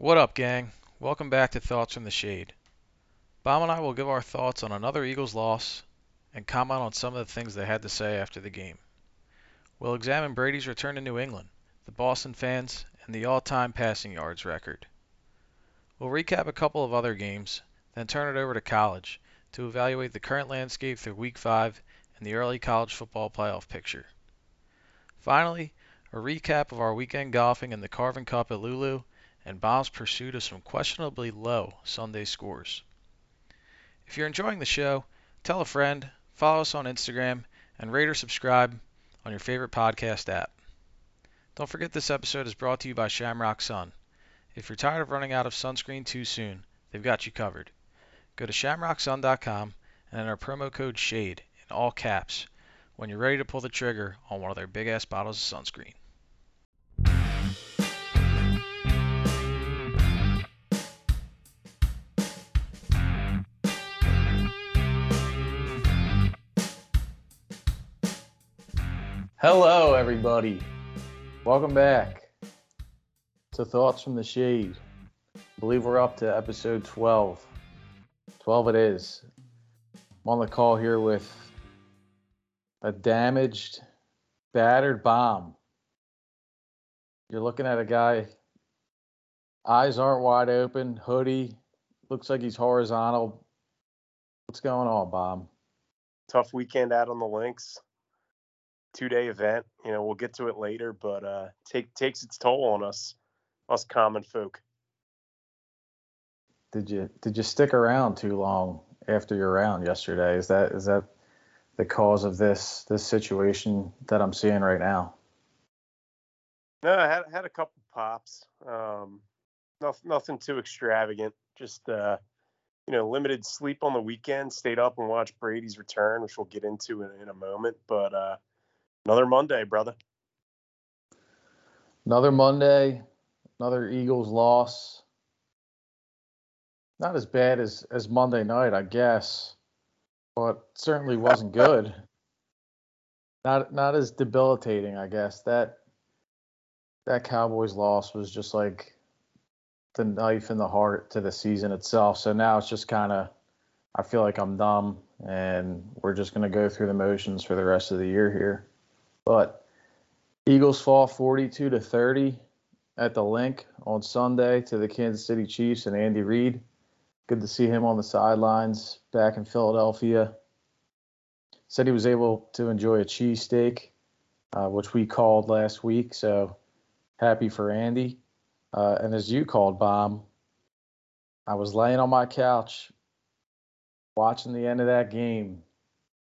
What up, gang? Welcome back to Thoughts from the Shade. Bob and I will give our thoughts on another Eagles loss and comment on some of the things they had to say after the game. We'll examine Brady's return to New England, the Boston fans, and the all time passing yards record. We'll recap a couple of other games, then turn it over to college to evaluate the current landscape through Week 5 and the early college football playoff picture. Finally, a recap of our weekend golfing in the Carving Cup at Lulu and Bob's pursuit of some questionably low Sunday scores. If you're enjoying the show, tell a friend, follow us on Instagram, and rate or subscribe on your favorite podcast app. Don't forget this episode is brought to you by Shamrock Sun. If you're tired of running out of sunscreen too soon, they've got you covered. Go to shamrocksun.com and enter promo code SHADE in all caps when you're ready to pull the trigger on one of their big ass bottles of sunscreen. Hello, everybody. Welcome back to Thoughts from the Shade. I believe we're up to episode 12. 12 it is. I'm on the call here with a damaged, battered bomb. You're looking at a guy, eyes aren't wide open, hoodie, looks like he's horizontal. What's going on, Bob? Tough weekend out on the links two day event. You know, we'll get to it later, but uh, take takes its toll on us, us common folk. Did you did you stick around too long after your round yesterday? Is that is that the cause of this this situation that I'm seeing right now? No, I had had a couple pops. Um, nothing nothing too extravagant. Just uh, you know, limited sleep on the weekend. Stayed up and watched Brady's return, which we'll get into in, in a moment. But uh, Another Monday, brother. Another Monday, another Eagles loss. Not as bad as as Monday night, I guess, but certainly wasn't good. not not as debilitating, I guess. That that Cowboys loss was just like the knife in the heart to the season itself. So now it's just kind of I feel like I'm dumb and we're just going to go through the motions for the rest of the year here. But Eagles fall 42 to 30 at the Linc on Sunday to the Kansas City Chiefs and Andy Reid. Good to see him on the sidelines back in Philadelphia. Said he was able to enjoy a cheesesteak, uh, which we called last week. So happy for Andy. Uh, and as you called, Bob, I was laying on my couch watching the end of that game.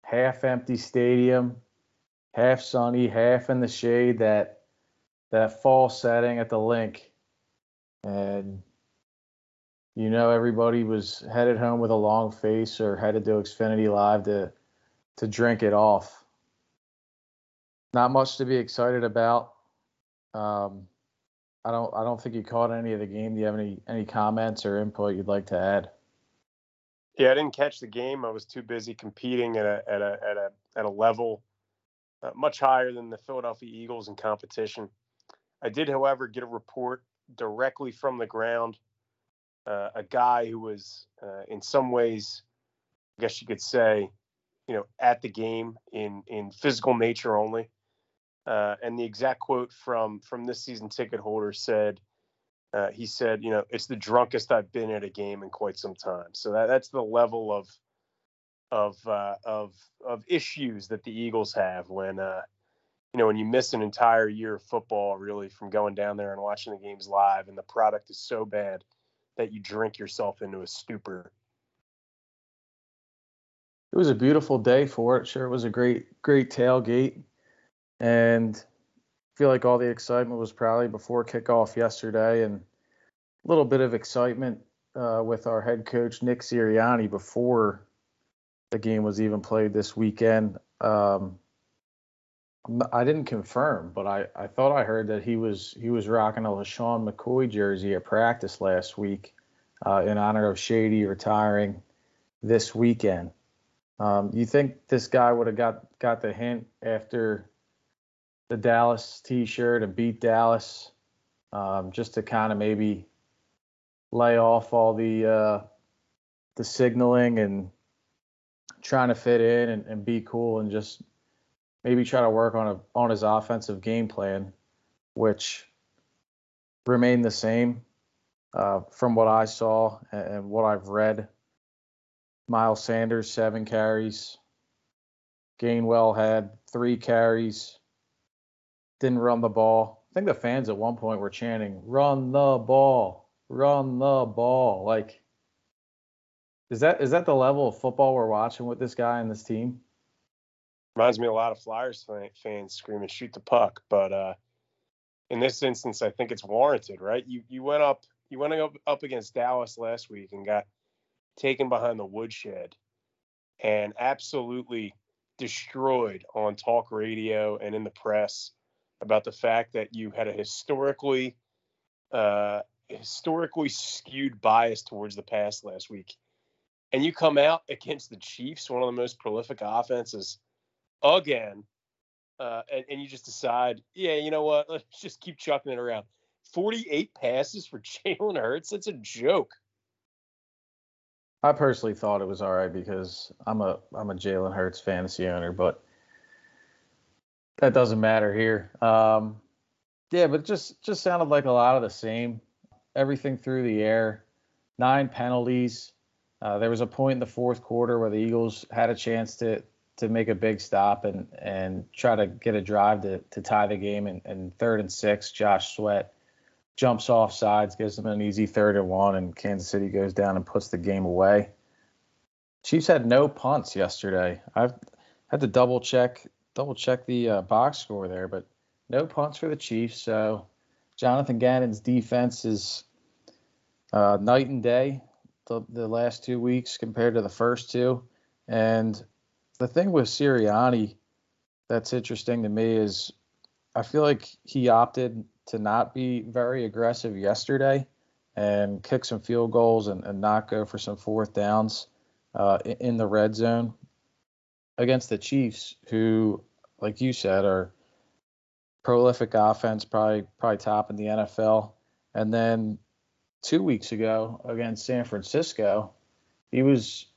Half empty stadium half sunny, half in the shade, that that fall setting at the Linc. And you know everybody was headed home with a long face or headed to Xfinity Live to to drink it off. Not much to be excited about. Um, I don't I don't think you caught any of the game. Do you have any any comments or input you'd like to add? Yeah, I didn't catch the game. I was too busy competing at a at a at a at a level uh, much higher than the Philadelphia Eagles in competition. I did, however, get a report directly from the ground. Uh, a guy who was, uh, in some ways, I guess you could say, you know, at the game in in physical nature only. Uh, and the exact quote from from this season ticket holder said, uh, he said, you know, it's the drunkest I've been at a game in quite some time. So that, that's the level of of uh, of of issues that the Eagles have when uh, you know when you miss an entire year of football really from going down there and watching the games live and the product is so bad that you drink yourself into a stupor. It was a beautiful day for it. Sure, it was a great great tailgate, and I feel like all the excitement was probably before kickoff yesterday, and a little bit of excitement uh, with our head coach Nick Sirianni before the game was even played this weekend. Um, I didn't confirm, but I, I thought I heard that he was he was rocking a LeSean McCoy jersey at practice last week uh, in honor of Shady retiring this weekend. Um, you think this guy would have got got the hint after the Dallas T-shirt and beat Dallas, um, just to kind of maybe lay off all the uh, the signaling and trying to fit in and, and be cool and just maybe try to work on a on his offensive game plan, which remained the same uh, from what I saw and, and what I've read. Miles Sanders seven carries. Gainwell had three carries. Didn't run the ball. I think the fans at one point were chanting, "Run the ball, run the ball!" Like, is that is that the level of football we're watching with this guy and this team? Reminds me a lot of Flyers fans screaming, "Shoot the puck!" But uh, in this instance, I think it's warranted, right? You you went up you went up up against Dallas last week and got taken behind the woodshed, and absolutely destroyed on talk radio and in the press about the fact that you had a historically uh, historically skewed bias towards the past last week. And you come out against the Chiefs, one of the most prolific offenses again, uh, and, and, you just decide, yeah, you know what? Let's just keep chucking it around. 48 passes for Jalen Hurts. That's a joke. I personally thought it was all right because I'm a I'm a Jalen Hurts fantasy owner, but that doesn't matter here. Um, yeah, but just just sounded like a lot of the same. Everything through the air, nine penalties. Uh, there was a point in the fourth quarter where the Eagles had a chance to to make a big stop and and try to get a drive to to tie the game. And, and third and six, Josh Sweat jumps off sides, gives them an easy third and one, and Kansas City goes down and puts the game away. Chiefs had no punts yesterday. I've had to double check double check the uh, box score there, but no punts for the Chiefs. So Jonathan Gannon's defense is uh, night and day the, the last two weeks compared to the first two. And the thing with Sirianni that's interesting to me is I feel like he opted to not be very aggressive yesterday and kick some field goals and, and not go for some fourth downs uh, in the red zone against the Chiefs, who, like you said, are prolific offense, probably probably top in the NFL. And then two weeks ago against San Francisco, he was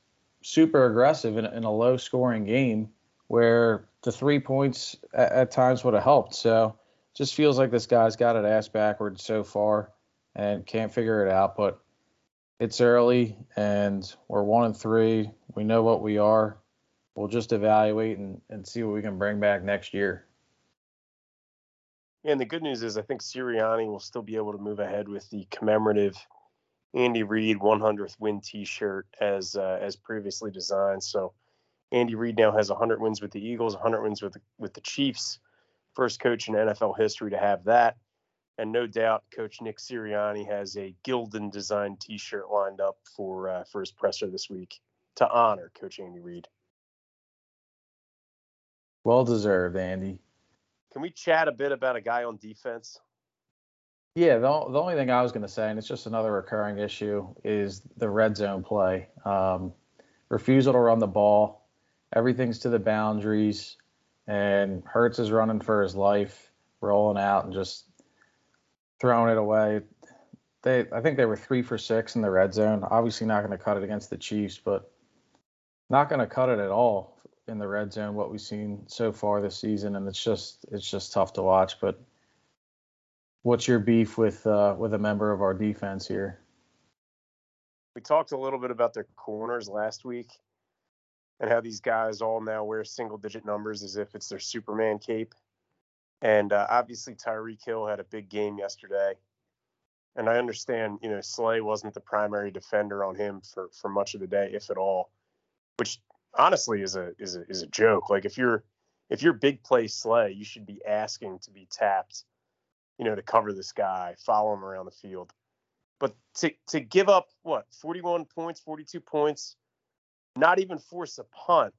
super aggressive in, in a low scoring game where the three points at, at, times would have helped. So just feels like this guy's got it ass backwards so far and can't figure it out. But it's early and we're one and three. We know what we are. We'll just evaluate and, and see what we can bring back next year. And the good news is, I think Sirianni will still be able to move ahead with the commemorative Andy Reid 100th win T-shirt as uh, as previously designed. So Andy Reid now has 100 wins with the Eagles, 100 wins with the, with the Chiefs. First coach in NFL history to have that. And no doubt, Coach Nick Sirianni has a Gildan designed T-shirt lined up for uh, for his presser this week to honor Coach Andy Reid. Well deserved, Andy. Can we chat a bit about a guy on defense? Yeah, the, the only thing I was going to say, and it's just another recurring issue, is the red zone play. Um, refusal to run the ball. Everything's to the boundaries, and Hurts is running for his life, rolling out and just throwing it away. They, I think they were three for six in the red zone. Obviously, not going to cut it against the Chiefs, but not going to cut it at all in the red zone. What we've seen so far this season, and it's just it's just tough to watch. But what's your beef with uh, with a member of our defense here? We talked a little bit about their corners last week and how these guys all now wear single digit numbers as if it's their Superman cape. And uh, obviously Tyreek Hill had a big game yesterday. And I understand, you know, Slay wasn't the primary defender on him for, for much of the day, if at all, which honestly is a is a is a joke. Like if you're if you're big play Slay, you should be asking to be tapped you know, to cover this guy, follow him around the field. But to to give up what 41 points, 42 points, not even force a punt,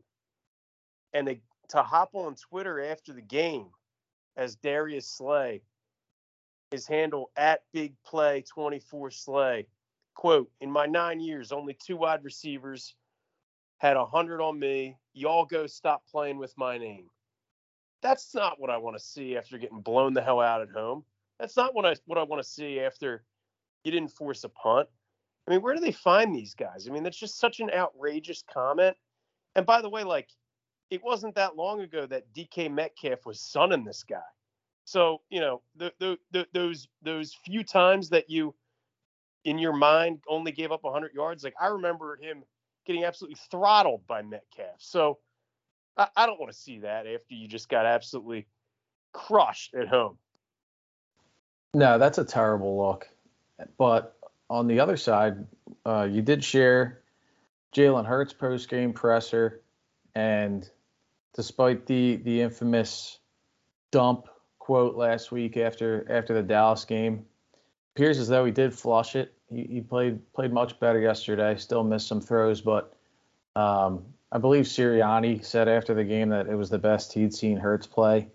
and to, to hop on Twitter after the game as Darius Slay, his handle at Big Play 24 Slay, quote: In my nine years, only two wide receivers had a hundred on me. Y'all go stop playing with my name. That's not what I want to see after getting blown the hell out at home. That's not what I what I want to see after you didn't force a punt. I mean, where do they find these guys? I mean, that's just such an outrageous comment. And by the way, like, it wasn't that long ago that DK Metcalf was sunning this guy. So you know, the, the, the, those those few times that you, in your mind, only gave up 100 yards, like I remember him getting absolutely throttled by Metcalf. So I, I don't want to see that after you just got absolutely crushed at home. No, that's a terrible look. But on the other side, uh, you did share Jalen Hurts post game presser, and despite the the infamous dump quote last week after after the Dallas game, appears as though he did flush it. He, he played played much better yesterday. Still missed some throws, but um, I believe Sirianni said after the game that it was the best he'd seen Hurts play.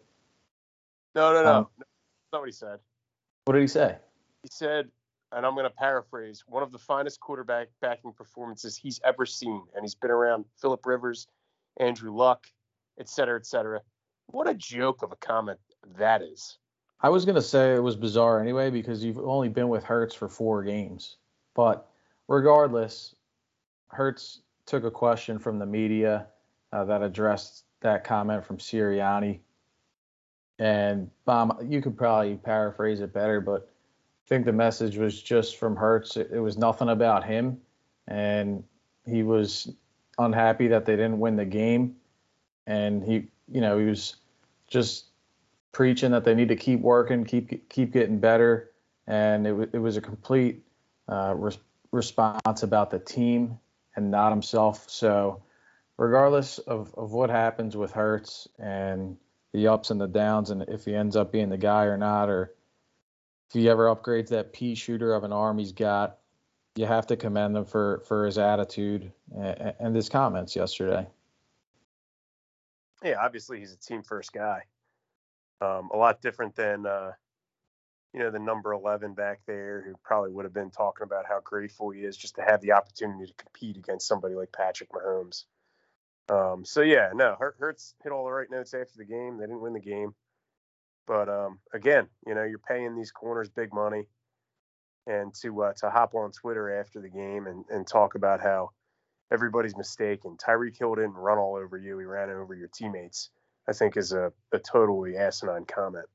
No, no, no. Um, That's not what he said. What did he say? He said, and I'm going to paraphrase, one of the finest quarterback backing performances he's ever seen. And he's been around Philip Rivers, Andrew Luck, et cetera, et cetera. What a joke of a comment that is. I was to say it was bizarre anyway because you've only been with Hurts for four games. But regardless, Hurts took a question from the media uh, that addressed that comment from Sirianni. And Bomb, you could probably paraphrase it better, but I think the message was just from Hurts. It, it was nothing about him, and he was unhappy that they didn't win the game, and he, you know, he was just preaching that they need to keep working, keep keep getting better, and it, it was a complete uh, res- response about the team and not himself. So, regardless of, of what happens with Hurts and the ups and the downs, and if he ends up being the guy or not, or if he ever upgrades that pea shooter of an arm he's got, you have to commend him for for his attitude and, and his comments yesterday. Yeah, obviously he's a team first guy. Um, a lot different than uh, you know the number 11 back there who probably would have been talking about how grateful he is just to have the opportunity to compete against somebody like Patrick Mahomes. Um, so yeah, no, Hurts hit all the right notes after the game. They didn't win the game, but um, again, you know, you're paying these corners big money, and to uh, to hop on Twitter after the game and, and talk about how everybody's mistaken. Tyreek Hill didn't run all over you; he ran over your teammates. I think is a, a totally asinine comment.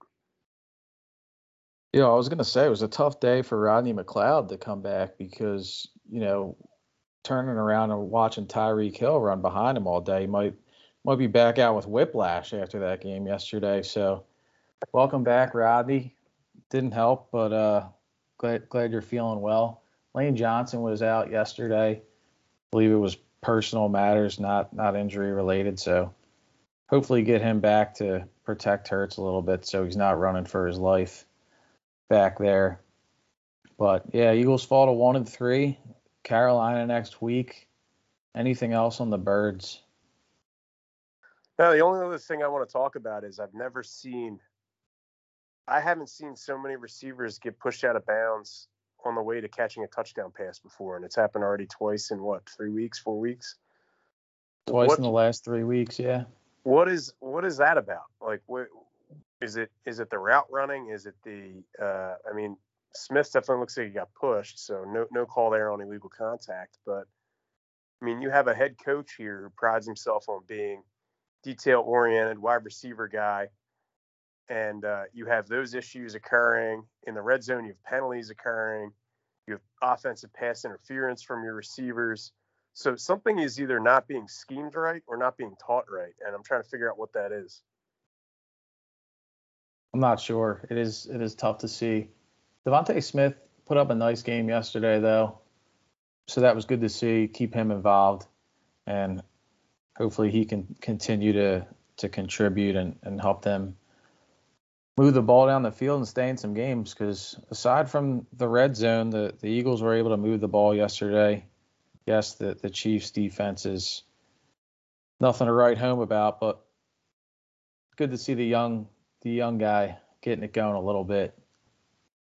Yeah, I was gonna say it was a tough day for Rodney McLeod to come back because you know turning around and watching Tyreek Hill run behind him all day. He might might be back out with whiplash after that game yesterday. So welcome back, Rodney. Didn't help, but uh, glad glad you're feeling well. Lane Johnson was out yesterday. I believe it was personal matters, not not injury related. So hopefully get him back to protect Hurts a little bit so he's not running for his life back there. But yeah, Eagles fall to one and three. Carolina next week. Anything else on the birds? No, the only other thing I want to talk about is I've never seen, I haven't seen so many receivers get pushed out of bounds on the way to catching a touchdown pass before, and it's happened already twice in what three weeks, four weeks? Twice what, in the last three weeks, yeah. What is what is that about? Like, what is it? Is it the route running? Is it the? Uh, I mean, Smith definitely looks like he got pushed, so no no call there on illegal contact. But I mean, you have a head coach here who prides himself on being detail oriented, wide receiver guy, and uh, you have those issues occurring in the red zone. You have penalties occurring. You have offensive pass interference from your receivers. So something is either not being schemed right or not being taught right, and I'm trying to figure out what that is. I'm not sure. It is it is tough to see. DeVonta Smith put up a nice game yesterday, though, so that was good to see. Keep him involved, and hopefully he can continue to to contribute and, and help them move the ball down the field and stay in some games. Because aside from the red zone, the the Eagles were able to move the ball yesterday. Yes, the the Chiefs' defense is nothing to write home about, but good to see the young the young guy getting it going a little bit.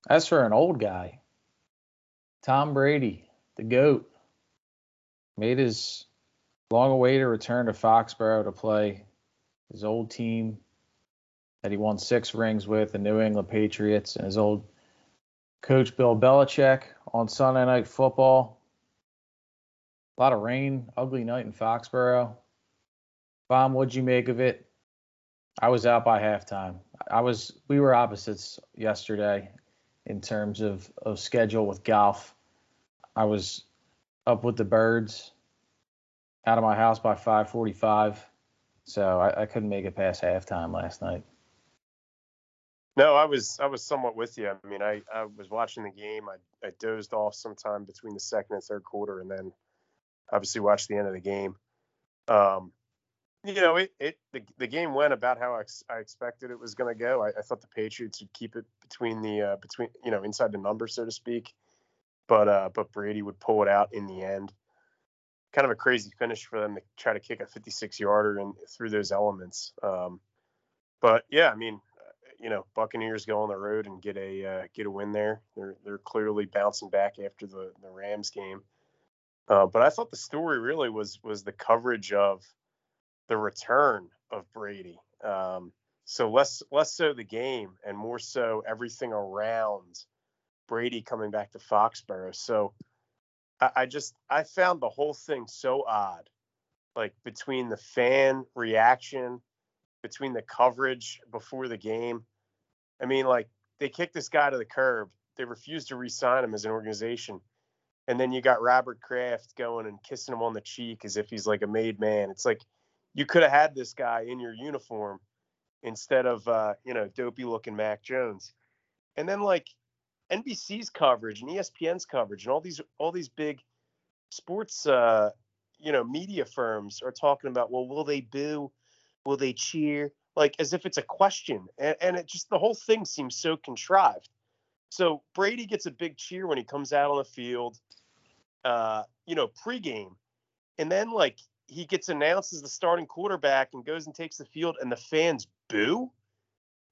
As for an old guy, Tom Brady, the GOAT, made his long awaited return to Foxborough to play his old team that he won six rings with, the New England Patriots, and his old Coach Bill Belichick on Sunday Night Football. A lot of rain, ugly night in Foxborough. Bomb, what'd you make of it? I was out by halftime. I was we were opposites yesterday in terms of, of schedule with golf. I was up with the birds out of my house by 5:45, so I, I couldn't make it past halftime last night. No, I was I was somewhat with you. I mean, I, I was watching the game. I, I dozed off sometime between the second and third quarter, and then obviously watched the end of the game. Um, you know, it, it the, the game went about how I, I expected it was going to go. I, I, thought the Patriots would keep it between the uh, between you know inside the number, so to speak, but uh, but Brady would pull it out in the end. Kind of a crazy finish for them to try to kick a 56 yarder and through those elements. Um, but yeah, I mean, you know, Buccaneers go on the road and get a uh, get a win there. They're they're clearly bouncing back after the the Rams game. Uh, but I thought the story really was was the coverage of the return of Brady. Um, so less less so the game and more so everything around Brady coming back to Foxborough. So I, I just I found the whole thing so odd, like between the fan reaction, between the coverage before the game I mean, like they kicked this guy to the curb. They refused to re-sign him as an organization. And then you got Robert Kraft going and kissing him on the cheek as if he's like a made man. It's like you could have had this guy in your uniform instead of uh, you know, dopey looking Mac Jones. And then like NBC's coverage and ESPN's coverage and all these all these big sports uh, you know, media firms are talking about, well, will they boo? Will they cheer? like as if it's a question. And, and it just the whole thing seems so contrived. So Brady gets a big cheer when he comes out on the field, uh, you know, pregame. And then like he gets announced as the starting quarterback and goes and takes the field and the fans boo.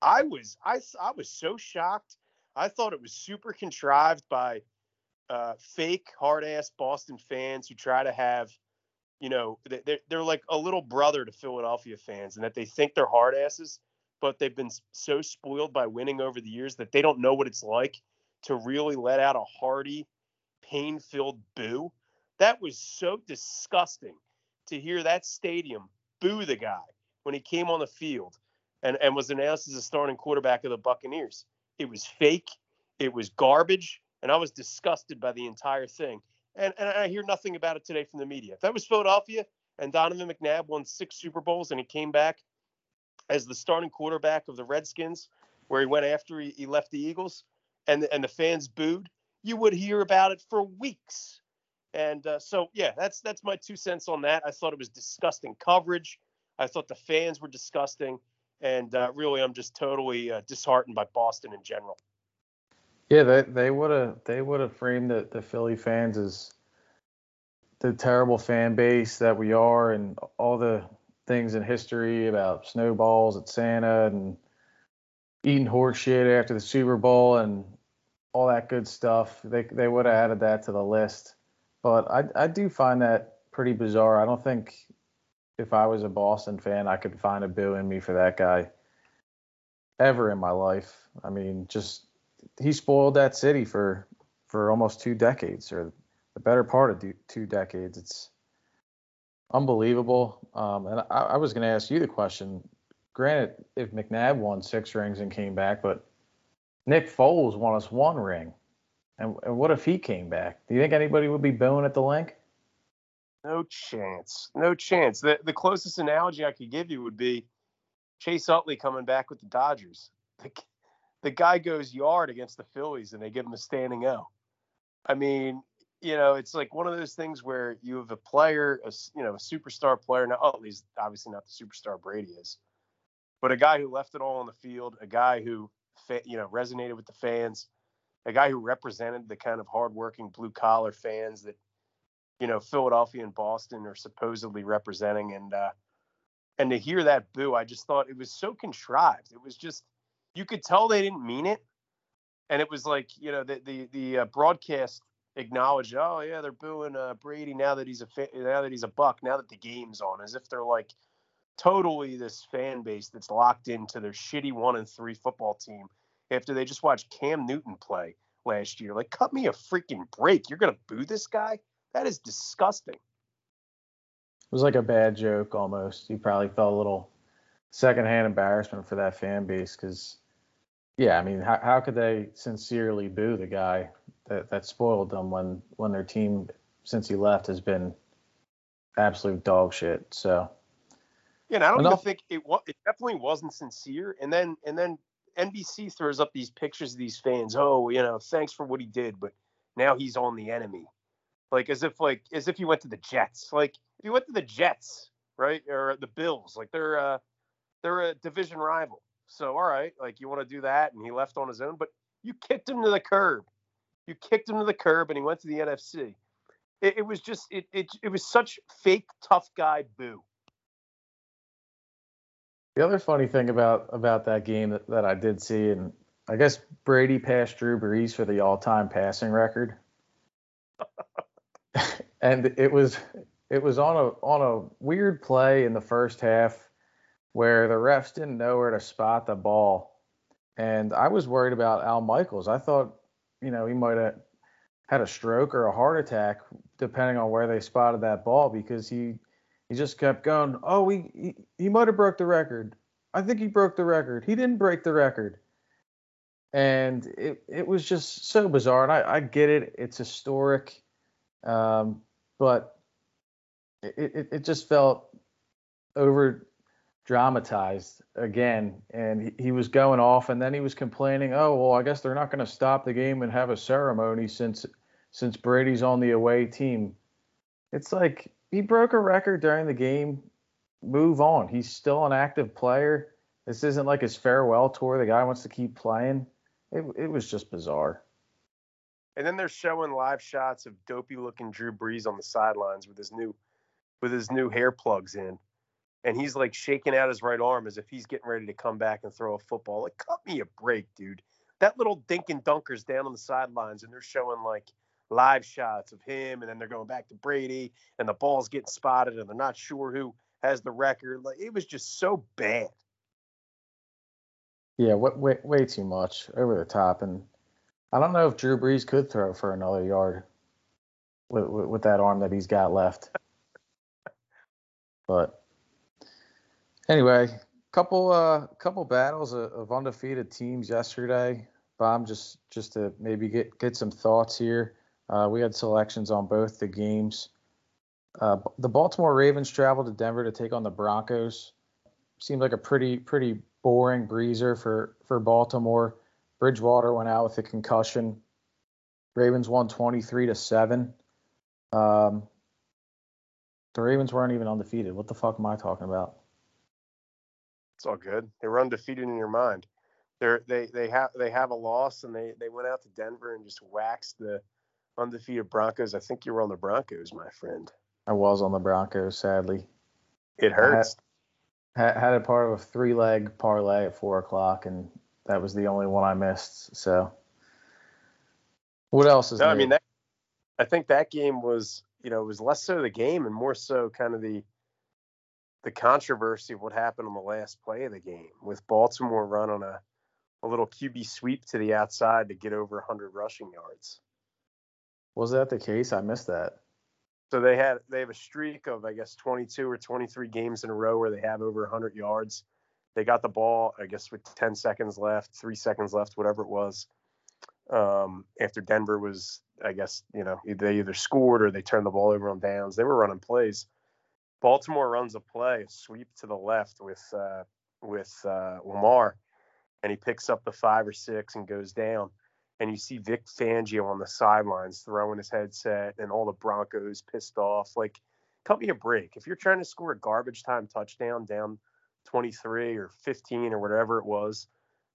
I was I I was so shocked. I thought it was super contrived by uh, fake hard ass Boston fans who try to have you know, they're, they're like a little brother to Philadelphia fans and that they think they're hard asses, but they've been so spoiled by winning over the years that they don't know what it's like to really let out a hearty, pain filled boo. That was so disgusting to hear that stadium boo the guy when he came on the field and, and was announced as a starting quarterback of the Buccaneers. It was fake, it was garbage, and I was disgusted by the entire thing and, and I hear nothing about it today from the media. If that was Philadelphia and Donovan McNabb won six Super Bowls and he came back as the starting quarterback of the Redskins, where he went after he, he left the Eagles, and and the fans booed, you would hear about it for weeks. And uh, so, yeah, that's that's my two cents on that. I thought it was disgusting coverage. I thought the fans were disgusting, and uh, really, I'm just totally uh, disheartened by Boston in general. Yeah, they they would have they would have framed the, the Philly fans as the terrible fan base that we are, and all the things in history about snowballs at Santa and eating horse shit after the Super Bowl and all that good stuff. They they would have added that to the list, but I I do find that pretty bizarre. I don't think if I was a Boston fan, I could find a boo in me for that guy ever in my life. I mean, just he spoiled that city for for almost two decades or the better part of two decades. It's unbelievable. Um, and I, I was going to ask you the question. Granted, if McNabb won six rings and came back, but Nick Foles won us one ring. And, and what if he came back? Do you think anybody would be booing at the Linc? No chance. No chance. The the closest analogy I could give you would be Chase Utley coming back with the Dodgers. The, the guy goes yard against the Phillies and they give him a standing O. I mean, you know, it's like one of those things where you have a player, a, you know, a superstar player. Now, oh, he's obviously not the superstar Brady is, but a guy who left it all on the field, a guy who, you know, resonated with the fans, a guy who represented the kind of hardworking blue collar fans that, you know, Philadelphia and Boston are supposedly representing. And, uh, and to hear that boo, I just thought it was so contrived. It was just, you could tell they didn't mean it, and it was like you know the the the uh, broadcast acknowledged, oh yeah, they're booing uh, Brady now that he's a fa- now that he's a buck, now that the game's on, as if they're like totally this fan base that's locked into their shitty one and three football team after they just watched Cam Newton play last year. Like, cut me a freaking break. You're gonna boo this guy? That is disgusting. It was like a bad joke almost. You probably felt a little secondhand embarrassment for that fan base because, yeah, I mean, how, how could they sincerely boo the guy that, that spoiled them when when their team since he left has been absolute dog shit. So. Yeah, and I don't even think it was. It definitely wasn't sincere. And then and then NBC throws up these pictures of these fans. Oh, you know, thanks for what he did, but now he's on the enemy. Like as if like as if he went to the Jets. Like if you went to the Jets, right, or the Bills, like they're uh they're a division rival. So all right, like you want to do that, and he left on his own, but you kicked him to the curb. You kicked him to the curb, and he went to the NFC. It, it was just it, it it was such fake tough guy boo. The other funny thing about about that game that, that I did see, and I guess Brady passed Drew Brees for the all-time passing record, and it was it was on a on a weird play in the first half where the refs didn't know where to spot the ball, and I was worried about Al Michaels. I thought, you know, he might have had a stroke or a heart attack depending on where they spotted that ball because he he just kept going. Oh, he he, he might have broke the record. I think he broke the record. He didn't break the record. And it it was just so bizarre. And I, I get it. It's historic. Um, but it, it, it just felt over dramatized again and he, he, was going off and then he was complaining oh well i guess they're not going to stop the game and have a ceremony since since brady's on the away team it's like he broke a record during the game. Move on. He's still an active player. This isn't like his farewell tour. The guy wants to keep playing. It, it was just bizarre. And then they're showing live shots of dopey looking Drew Brees on the sidelines with his new with his new hair plugs in. And he's like shaking out his right arm as if he's getting ready to come back and throw a football. Like, cut me a break, dude. That little dink and dunker's down on the sidelines, and they're showing like live shots of him, and then they're going back to Brady, and the ball's getting spotted, and they're not sure who has the record. Like it was just so bad. Yeah, way, way, too much over the top, and I don't know if Drew Brees could throw for another yard with, with, with that arm that he's got left. but anyway, couple uh couple battles of, undefeated teams yesterday. Bob, just just to maybe get get some thoughts here. Uh, we had selections on both the games. Uh, the Baltimore Ravens traveled to Denver to take on the Broncos. Seemed like a pretty pretty boring breezer for for Baltimore. Bridgewater went out with a concussion. Ravens won 23 to seven. Um, the Ravens weren't even undefeated. What the fuck am I talking about? It's all good. They were undefeated in your mind. They're, they they have they have a loss and they they went out to Denver and just waxed the undefeated Broncos. I think you were on the Broncos, my friend. I was on the Broncos, sadly. It hurts. Had, had, a part of a three leg parlay at four o'clock, and that was the only one I missed. So, what else is? No, new? I mean that. I think that game was, you know, it was less so the game and more so kind of the the controversy of what happened on the last play of the game with Baltimore run on a a little QB sweep to the outside to get over 100 rushing yards. Was that the case? I missed that. So they had they have a streak of I guess 22 or 23 games in a row where they have over 100 yards. They got the ball I guess with 10 seconds left, three seconds left, whatever it was. Um, after Denver was I guess you know they either scored or they turned the ball over on downs. They were running plays. Baltimore runs a play, a sweep to the left with uh, with uh, Lamar, and he picks up the five or six and goes down and you see Vic Fangio on the sidelines throwing his headset and all the Broncos pissed off. Like, cut me a break. If you're trying to score a garbage time touchdown down 23 or 15 or whatever it was,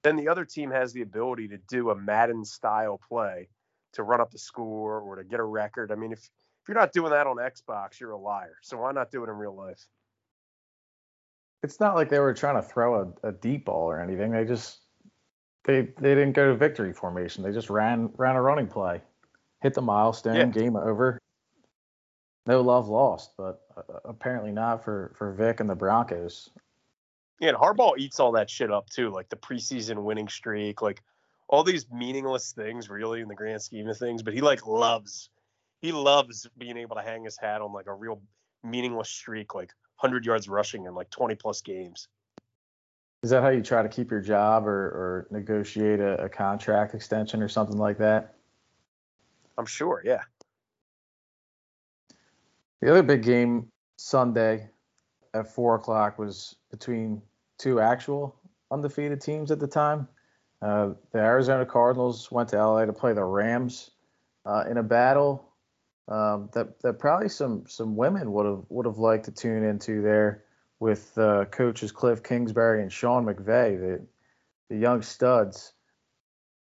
then the other team has the ability to do a Madden style play to run up the score or to get a record. I mean, if if you're not doing that on Xbox, you're a liar. So why not do it in real life? It's not like they were trying to throw a, a deep ball or anything. They just they they didn't go to victory formation. They just ran ran a running play, hit the milestone, yeah. game over. No love lost, but uh, apparently not for for Vic and the Broncos. Yeah, and Harbaugh eats all that shit up too, like the preseason winning streak, like all these meaningless things, really, in the grand scheme of things. But he like loves, he loves being able to hang his hat on like a real meaningless streak, like 100 yards rushing in like 20 plus games. Is that how you try to keep your job or, or negotiate a, a contract extension or something like that? I'm sure, yeah. The other big game Sunday at four o'clock was between two actual undefeated teams at the time. Uh, the Arizona Cardinals went to LA to play the Rams uh, in a battle um, that that probably some some women would have would have liked to tune into there with uh, coaches Cliff Kingsbury and Sean McVay, the the young studs.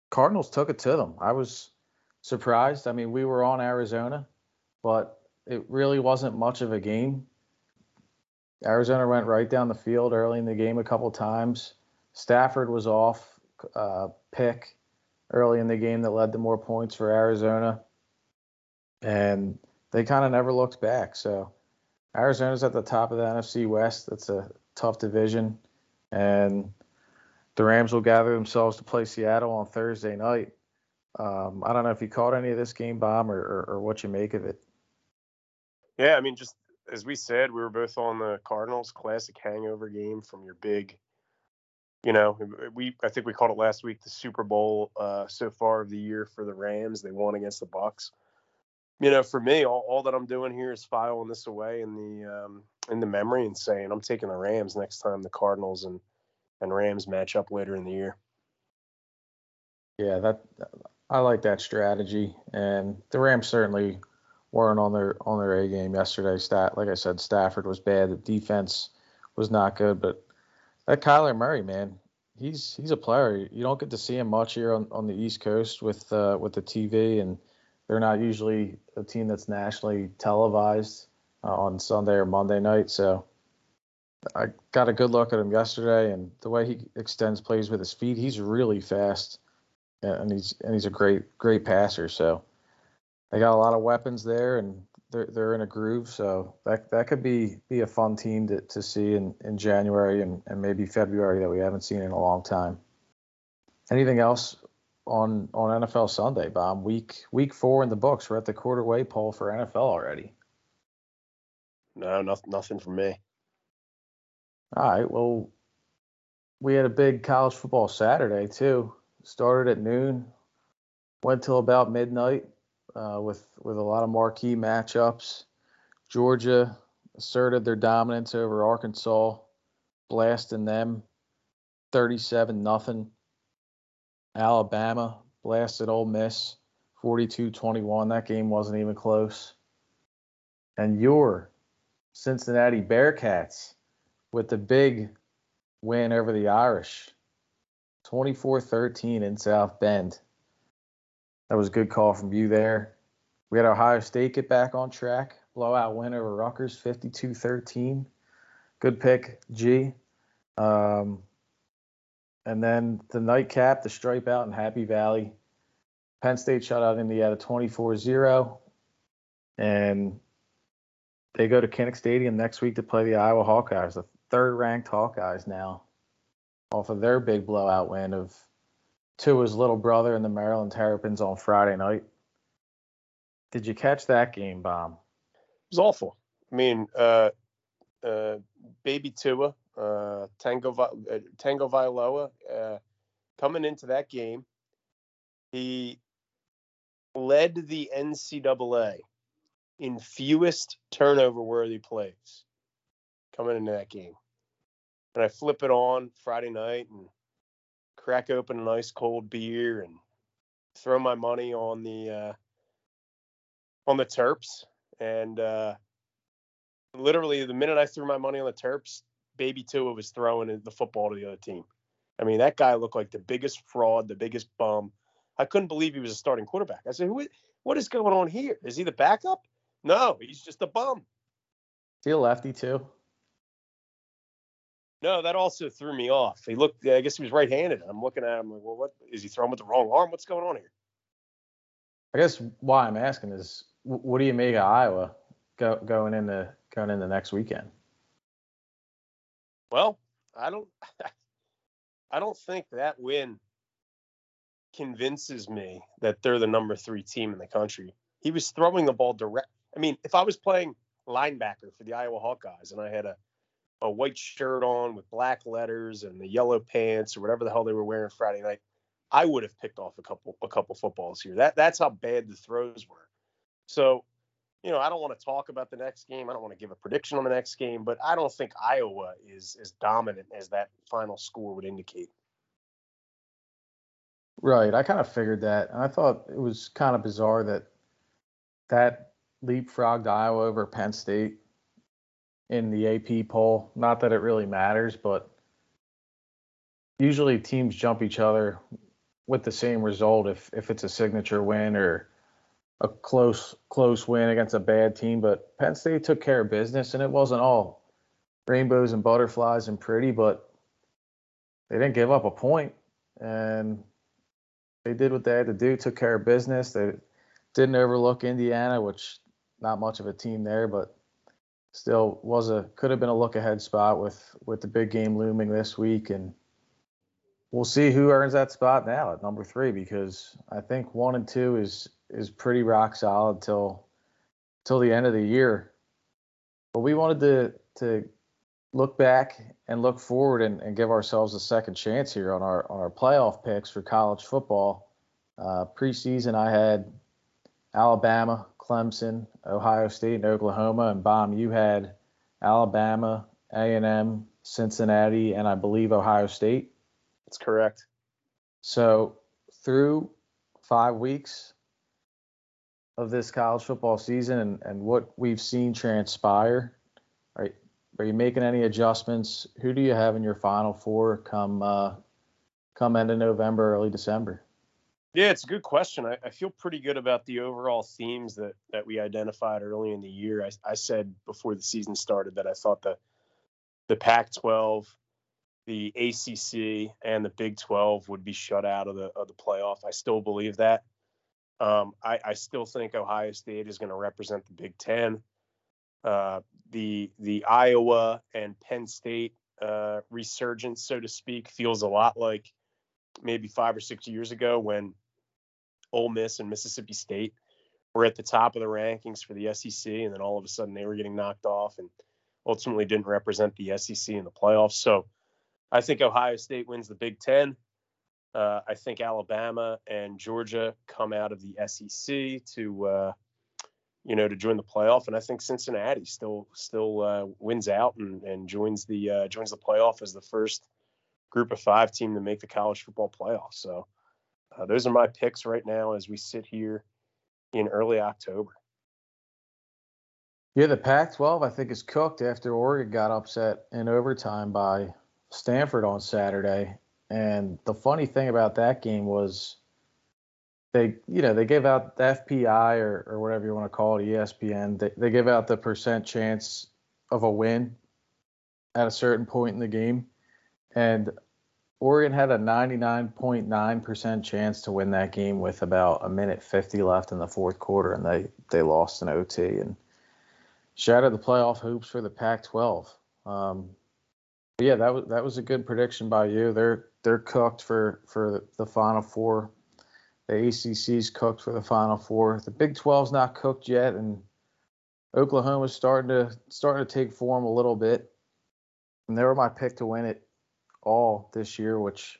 Cardinals took it to them. I was surprised. I mean, we were on Arizona, but it really wasn't much of a game. Arizona went right down the field early in the game a couple times. Stafford was off uh, pick early in the game that led to more points for Arizona, and they kind of never looked back. So Arizona's at the top of the NFC West. That's a tough division, and the Rams will gather themselves to play Seattle on Thursday night. Um, I don't know if you caught any of this game, bomb, or, or, or what you make of it. Yeah, I mean, just as we said, we were both on the Cardinals classic hangover game from your big, you know, we I think we called it last week the Super Bowl uh, so far of the year for the Rams. They won against the Bucks. You know, for me, all, all that I'm doing here is filing this away in the um, in the memory and saying I'm taking the Rams next time the Cardinals and and Rams match up later in the year. Yeah, that I like that strategy, and the Rams certainly weren't on their on their A game yesterday. Stat like I said, Stafford was bad. The defense was not good, but that Kyler Murray man, he's he's a player. You don't get to see him much here on, on the East Coast with uh, with the TV, and they're not usually a team that's nationally televised uh, on Sunday or Monday night. So I got a good look at him yesterday, and the way he extends plays with his feet, he's really fast, and he's and he's a great great passer. So they got a lot of weapons there, and they're they're in a groove. So that that could be be a fun team to, to see in, in January and, and maybe February that we haven't seen in a long time. Anything else on on NFL Sunday, Bob? Week week four in the books. We're at the quarterway poll for NFL already. No, nothing nothing for me. All right. Well, we had a big college football Saturday too. Started at noon, went till about midnight uh, with with a lot of marquee matchups. Georgia asserted their dominance over Arkansas, blasting them 37 nothing. Alabama blasted Ole Miss 42-21. That game wasn't even close. And your Cincinnati Bearcats with the big win over the Irish 24-13 in South Bend. That was a good call from you there. We had Ohio State get back on track. Blowout win over Rutgers, 52-13. Good pick, G. Um, and then the nightcap, the stripe out in Happy Valley. Penn State shut out Indiana 24-0. And they go to Kinnick Stadium next week to play the Iowa Hawkeyes, the third-ranked Hawkeyes now, off of their big blowout win of his little brother and the Maryland Terrapins on Friday night. Did you catch that game, Bomb? It was awful. I mean, uh, uh, baby Tua, uh, Tango uh, Tango uh, coming into that game, he led the NCAA in fewest turnover worthy plays coming into that game. And I flip it on Friday night and crack open a nice cold beer and throw my money on the uh, on the Terps. And uh, literally, the minute I threw my money on the Terps, Baby Tua was throwing the football to the other team. I mean, that guy looked like the biggest fraud, the biggest bum. I couldn't believe he was a starting quarterback. I said, "Who? What is going on here? Is he the backup? No, he's just a bum." Is he a lefty too? No, that also threw me off. He looked. I guess he was right-handed. I'm looking at him like, well, what is he throwing with the wrong arm? What's going on here? I guess why I'm asking is, what do you make of Iowa go, going into going into next weekend? Well, I don't. I don't think that win convinces me that they're the number three team in the country. He was throwing the ball direct. I mean, if I was playing linebacker for the Iowa Hawkeyes and I had a a white shirt on with black letters and the yellow pants or whatever the hell they were wearing Friday night, I would have picked off a couple a couple footballs here. That that's how bad the throws were. So, you know, I don't want to talk about the next game. I don't want to give a prediction on the next game, but I don't think Iowa is as dominant as that final score would indicate. Right. I kind of figured that. And I thought it was kind of bizarre that that leapfrogged Iowa over Penn State in the AP poll. Not that it really matters, but usually teams jump each other with the same result if if it's a signature win or a close close win against a bad team. But Penn State took care of business, and it wasn't all rainbows and butterflies and pretty, but they didn't give up a point, and they did what they had to do, took care of business. They didn't overlook Indiana, which not much of a team there, but still was a could have been a look ahead spot with with the big game looming this week and we'll see who earns that spot now at number three because I think one and two is is pretty rock solid till till the end of the year. But we wanted to to look back and look forward and, and give ourselves a second chance here on our on our playoff picks for college football. Uh, preseason, I had Alabama, Clemson, Ohio State, and Oklahoma. And Bomb, you had Alabama, A&M, Cincinnati, and I believe Ohio State. That's correct. So through five weeks of this college football season and, and what we've seen transpire, are, are you making any adjustments? Who do you have in your final four come uh, come end of November, early December? Yeah, it's a good question. I, I, feel pretty good about the overall themes that that we identified early in the year. I, I said before the season started that I thought the the Pac-12, the ACC, and the Big 12 would be shut out of the of the playoff. I still believe that. Um, I, I, still think Ohio State is going to represent the Big Ten. Uh, the the Iowa and Penn State uh, resurgence, so to speak, feels a lot like maybe five or six years ago when Ole Miss and Mississippi State were at the top of the rankings for the SEC, and then all of a sudden they were getting knocked off and ultimately didn't represent the SEC in the playoffs. So I think Ohio State wins the Big Ten. Uh, I think Alabama and Georgia come out of the SEC to, uh, you know, to join the playoff, and I think Cincinnati still still uh, wins out and, and joins the uh, joins the playoff as the first group of five team to make the college football playoff. So uh, those are my picks right now as we sit here in early October. Yeah, the Pac-12 I think is cooked after Oregon got upset in overtime by Stanford on Saturday. And the funny thing about that game was they, you know, they gave out the FPI or, or whatever you want to call it, ESPN. They, they give out the percent chance of a win at a certain point in the game. And Oregon had a 99.9% chance to win that game with about a minute 50 left in the fourth quarter, and they, they lost in OT and shattered the playoff hopes for the Pac-12. Um, yeah, that was that was a good prediction by you. They're they're cooked for for the Final Four. The ACC's cooked for the Final Four. The Big 12's not cooked yet, and Oklahoma's starting to starting to take form a little bit. And they were my pick to win it all this year, which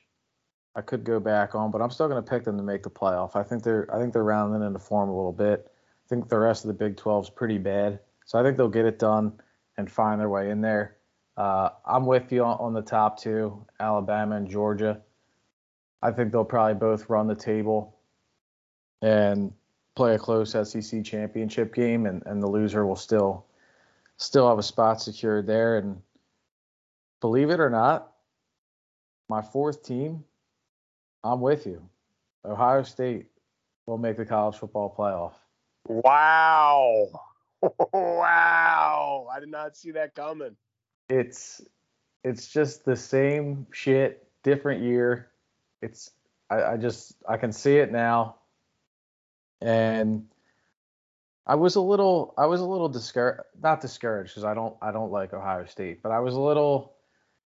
I could go back on, but I'm still going to pick them to make the playoff. I think they're I think they're rounding into form a little bit. I think the rest of the Big 12 is pretty bad, so I think they'll get it done and find their way in there. Uh, I'm with you on, the top two, Alabama and Georgia. I think they'll probably both run the table and play a close SEC championship game, and, and the loser will still still have a spot secured there. And believe it or not, my fourth team, I'm with you. Ohio State will make the college football playoff. Wow. wow. I did not see that coming. It's it's just the same shit, different year. It's I, I just I can see it now. And I was a little I was a little discouraged not discouraged because I don't I don't like Ohio State, but I was a little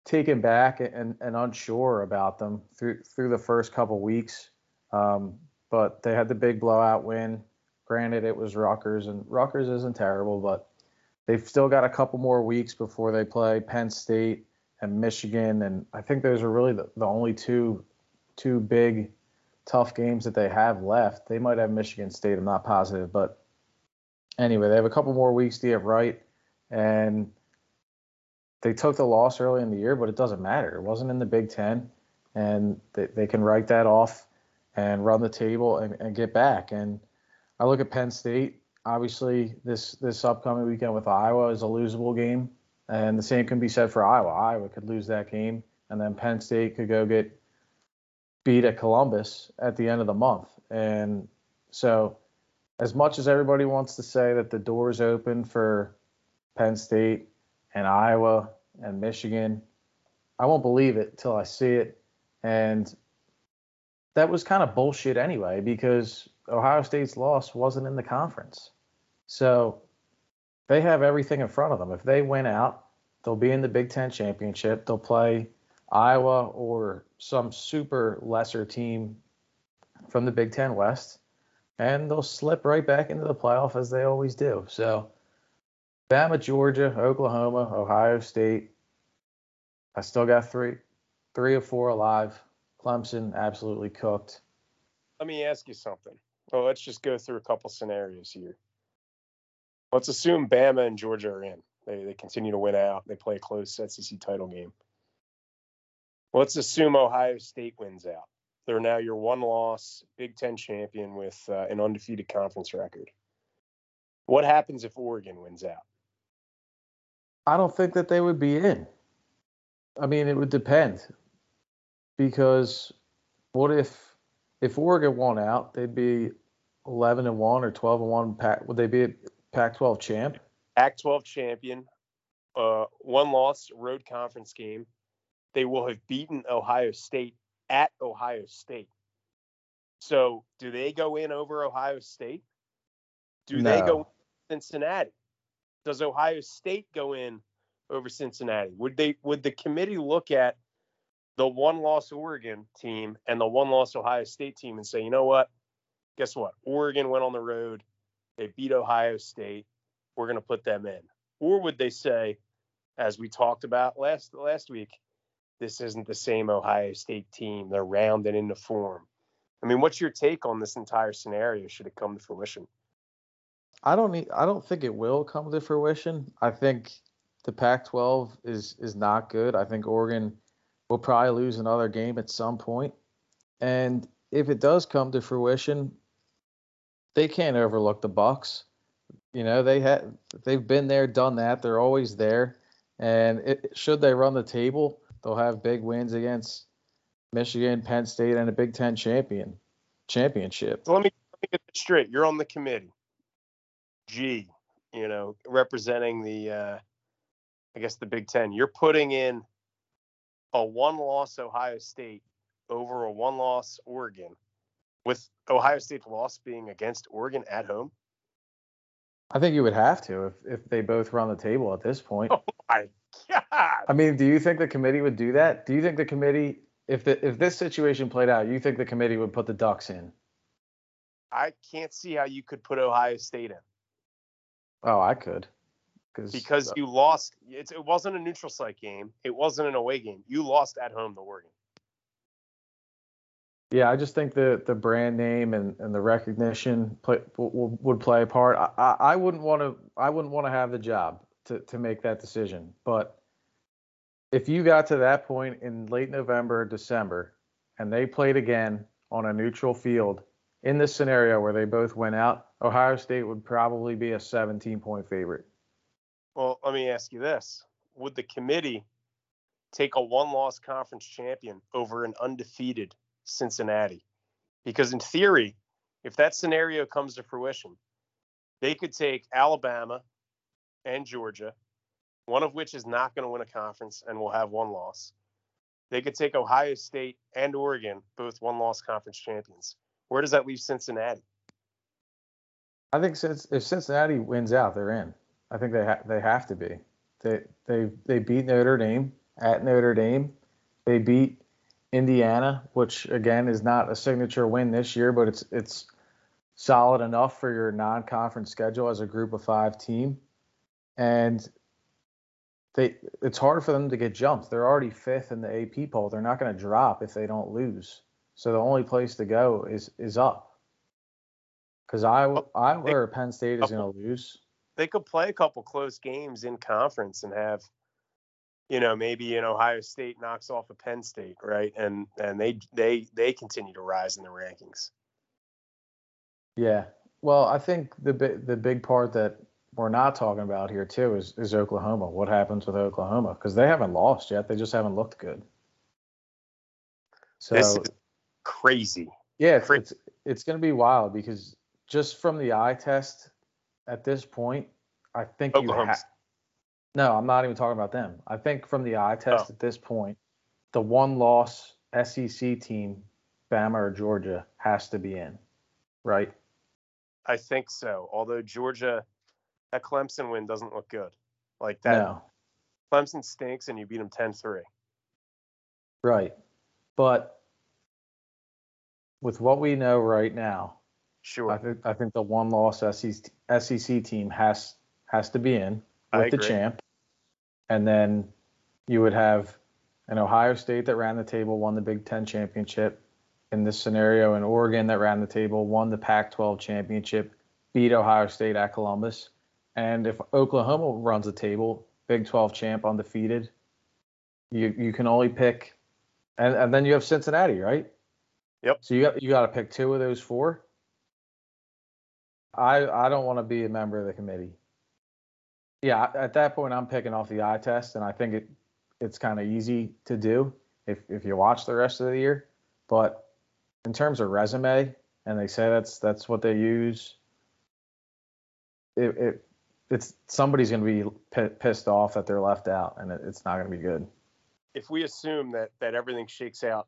taken back and, and unsure about them through through the first couple weeks. Um, but they had the big blowout win. Granted, it was Rutgers, and Rutgers isn't terrible, but they've still got a couple more weeks before they play Penn State and Michigan, and I think those are really the, the only two two big tough games that they have left. They might have Michigan State, I'm not positive, but anyway, they have a couple more weeks to get right, and they took the loss early in the year, but it doesn't matter. It wasn't in the Big Ten, and they, they can write that off and run the table and, and get back. And I look at Penn State. Obviously, this this upcoming weekend with Iowa is a losable game, and the same can be said for Iowa. Iowa could lose that game, and then Penn State could go get beat at Columbus at the end of the month. And so, as much as everybody wants to say that the door is open for Penn State and Iowa and Michigan, I won't believe it till I see it. And that was kind of bullshit anyway because Ohio State's loss wasn't in the conference. So they have everything in front of them. If they win out, they'll be in the Big Ten championship. They'll play Iowa or some super lesser team from the Big Ten West, and they'll slip right back into the playoff as they always do. So, Bama, Georgia, Oklahoma, Ohio State. I still got three, three or four alive. Clemson absolutely cooked. Let me ask you something. Well, let's just go through a couple scenarios here. Let's assume Bama and Georgia are in. They, they continue to win out. They play a close SEC title game. Let's assume Ohio State wins out. They're now your one loss Big Ten champion with uh, an undefeated conference record. What happens if Oregon wins out? I don't think that they would be in. I mean, it would depend because what if if Oregon won out, they'd be 11 and 1 or 12 and 1 pack would they be a Pac-12 champ? Pac-12 champion, uh, one loss road conference game. They will have beaten Ohio State at Ohio State. So, do they go in over Ohio State? Do no. they go Cincinnati? Does Ohio State go in over Cincinnati? Would they would the committee look at the one loss Oregon team and the one loss Ohio State team and say, you know what? Guess what? Oregon went on the road. They beat Ohio State. We're going to put them in. Or would they say, as we talked about last last week, this isn't the same Ohio State team. They're rounded into form. I mean, what's your take on this entire scenario? Should it come to fruition? I don't need, I don't think it will come to fruition. I think the Pac-12 is is not good. I think Oregon we'll probably lose another game at some point. And if it does come to fruition, they can't overlook the Bucks. You know, they had they've been there, done that. They're always there. And it, should they run the table, they'll have big wins against Michigan, Penn State, and a Big Ten champion championship. So let me, let me get this straight. You're on the committee. G, you know, representing the uh I guess the Big Ten. You're putting in a one loss Ohio State over a one loss Oregon, with Ohio State's loss being against Oregon at home? I think you would have to if, if they both run the table at this point. Oh my god! I mean, do you think the committee would do that? Do you think the committee, if the if this situation played out, you think the committee would put the Ducks in? I can't see how you could put Ohio State in. Oh, I could because uh, you lost. it wasn't a neutral site game. It wasn't an away game. You lost at home to Oregon. Yeah, I just think the the brand name and, and the recognition play, would, would play a part. I, I, I wouldn't want to I wouldn't want to have the job to, to make that decision. But if you got to that point in late November, December, and they played again on a neutral field in this scenario where they both went out, Ohio State would probably be a 17 point favorite. Well, let me ask you this: Would the committee take a one-loss conference champion over an undefeated Cincinnati? Because in theory, if that scenario comes to fruition, they could take Alabama and Georgia, one of which is not going to win a conference and will have one loss. They could take Ohio State and Oregon, both one-loss conference champions. Where does that leave Cincinnati? I think since if Cincinnati wins out, they're in. I think they ha- they have to be. They they they beat Notre Dame at Notre Dame. They beat Indiana, which again is not a signature win this year, but it's it's solid enough for your non-conference schedule as a group of five team. And they it's hard for them to get jumped. They're already fifth in the AP poll. They're not going to drop if they don't lose. So the only place to go is is up. Because I oh, I where Penn State is oh. going to lose. They could play a couple close games in conference and have, you know, maybe an Ohio State knocks off a Penn State, right? And and they they they continue to rise in the rankings. Yeah. Well, I think the the big part that we're not talking about here too is is Oklahoma. What happens with Oklahoma? Because they haven't lost yet. They just haven't looked good. So this is crazy. Yeah, it's it's, it's going to be wild because just from the eye test at this point, I think you ha- No, I'm not even talking about them. I think from the eye test oh. at this point, the one loss SEC team, Bama or Georgia, has to be in, right? I think so. Although Georgia, that Clemson win doesn't look good. Like that. No. Clemson stinks and you beat them 10 3. Right. But with what we know right now, sure. I think I think the one loss SEC, SEC team has has to be in with the champ. And then you would have an Ohio State that ran the table, won the Big Ten championship, in this scenario, and Oregon that ran the table won the Pac-12 championship, beat Ohio State at Columbus, and if Oklahoma runs the table, Big 12 champ undefeated, you you can only pick, and, and then you have Cincinnati, right? Yep. So you got you got to pick two of those four. I I don't want to be a member of the committee. Yeah, at that point I'm picking off the eye test, and I think it it's kind of easy to do if if you watch the rest of the year. But in terms of resume, and they say that's that's what they use. It, it it's somebody's going to be p- pissed off that they're left out, and it, it's not going to be good. If we assume that that everything shakes out,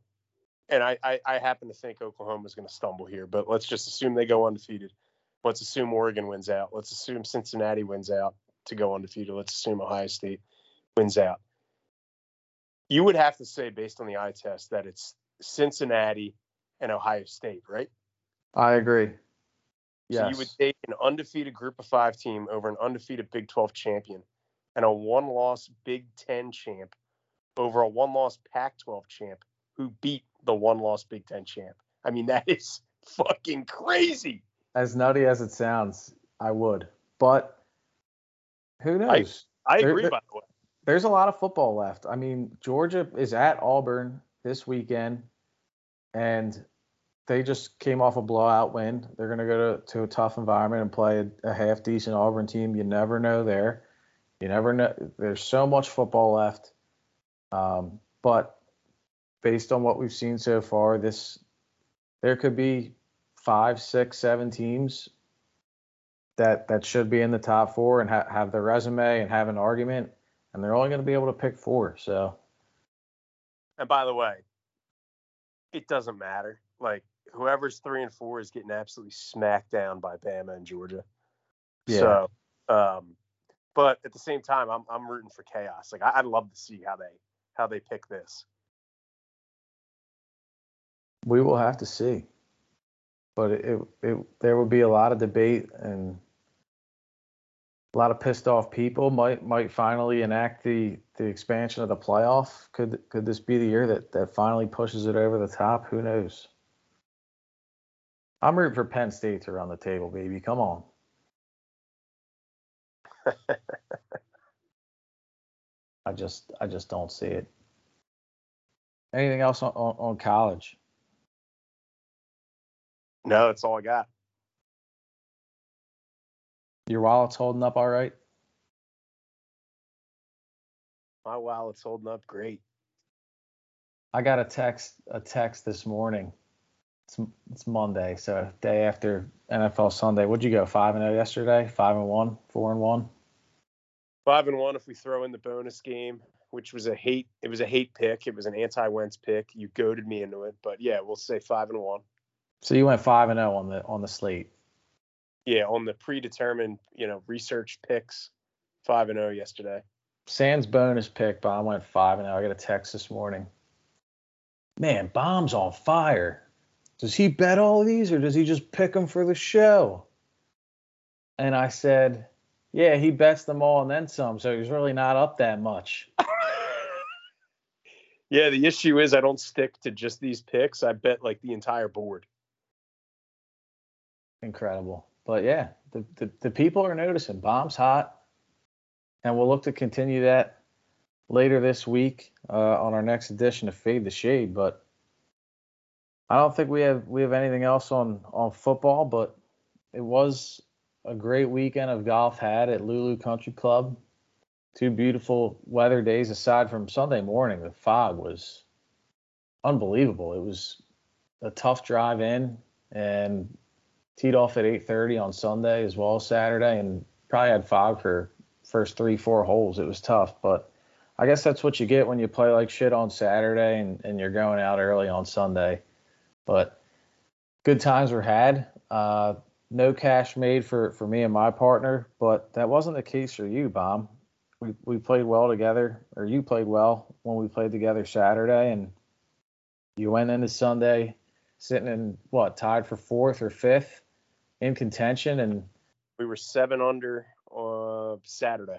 and I I, I happen to think Oklahoma's going to stumble here, but let's just assume they go undefeated. Let's assume Oregon wins out. Let's assume Cincinnati wins out to go undefeated. Let's assume Ohio State wins out. You would have to say, based on the eye test, that it's Cincinnati, and Ohio State, right? I agree. Yes. So you would take an undefeated Group of Five team over an undefeated Big 12 champion and a one-loss Big 10 champ over a one-loss Pac-12 champ who beat the one-loss Big 10 champ. I mean, that is fucking crazy. As nutty as it sounds, I would, but who knows? I, I agree. There, by the way, there's a lot of football left. I mean, Georgia is at Auburn this weekend and they just came off a blowout win. They're going to go to, to a tough environment and play a, a half decent Auburn team. You never know there. You never know. There's so much football left. Um, but based on what we've seen so far, this there could be five, six, seven teams that that should be in the top four and ha- have their resume and have an argument, and they're only going to be able to pick four. So. And by the way, it doesn't matter. Like whoever's three and four is getting absolutely smacked down by Bama and Georgia. Yeah. So, um, but at the same time, I'm I'm rooting for chaos. Like I, would love to see how they how they pick this. We will have to see, but it, it, there will be a lot of debate and a lot of pissed off people might might finally enact the the expansion of the playoff. Could could this be the year that that finally pushes it over the top? Who knows? I'm rooting for Penn State to run the table, baby. Come on. I just I just don't see it. Anything else on, on, on college? No, that's all I got. Your wallet's holding up all right? My wallet's holding up great. I got a text a text this morning. It's, it's Monday, so day after NFL Sunday. What'd you go? Five and zero oh yesterday. Five and one. Four and one. Five and one if we throw in the bonus game, which was a hate. It was a hate pick. It was an anti-Wentz pick. You goaded me into it, but yeah, we'll say five and one. So you went five and zero oh on the on the slate. Yeah, on the predetermined, you know, research picks, five and zero oh yesterday. Sans bonus pick, but I went five and zero. Oh. I got a text this morning. man, Bomb's on fire. Does he bet all of these or does he just pick them for the show? And I said, yeah, he bets them all and then some. So he's really not up that much. yeah, the issue is I don't stick to just these picks. I bet like the entire board. Incredible. But yeah, the, the, the people are noticing. Bomb's hot. And we'll look to continue that later this week uh, on our next edition of Fade the Shade. But I don't think we have we have anything else on on football. But it was a great weekend of golf had at Lulu Country Club. Two beautiful weather days aside from Sunday morning. The fog was unbelievable. It was a tough drive in and teed off at 8:30 on Sunday as well as Saturday and probably had fog for first 3 4 holes. It was tough, but I guess that's what you get when you play like shit on Saturday and, and you're going out early on Sunday. But good times were had. Uh, no cash made for, for me and my partner, but that wasn't the case for you, Bomb. We, we played well together, or you played well when we played together Saturday, and you went into Sunday sitting in what tied for fourth or fifth in contention, and we were seven under uh, Saturday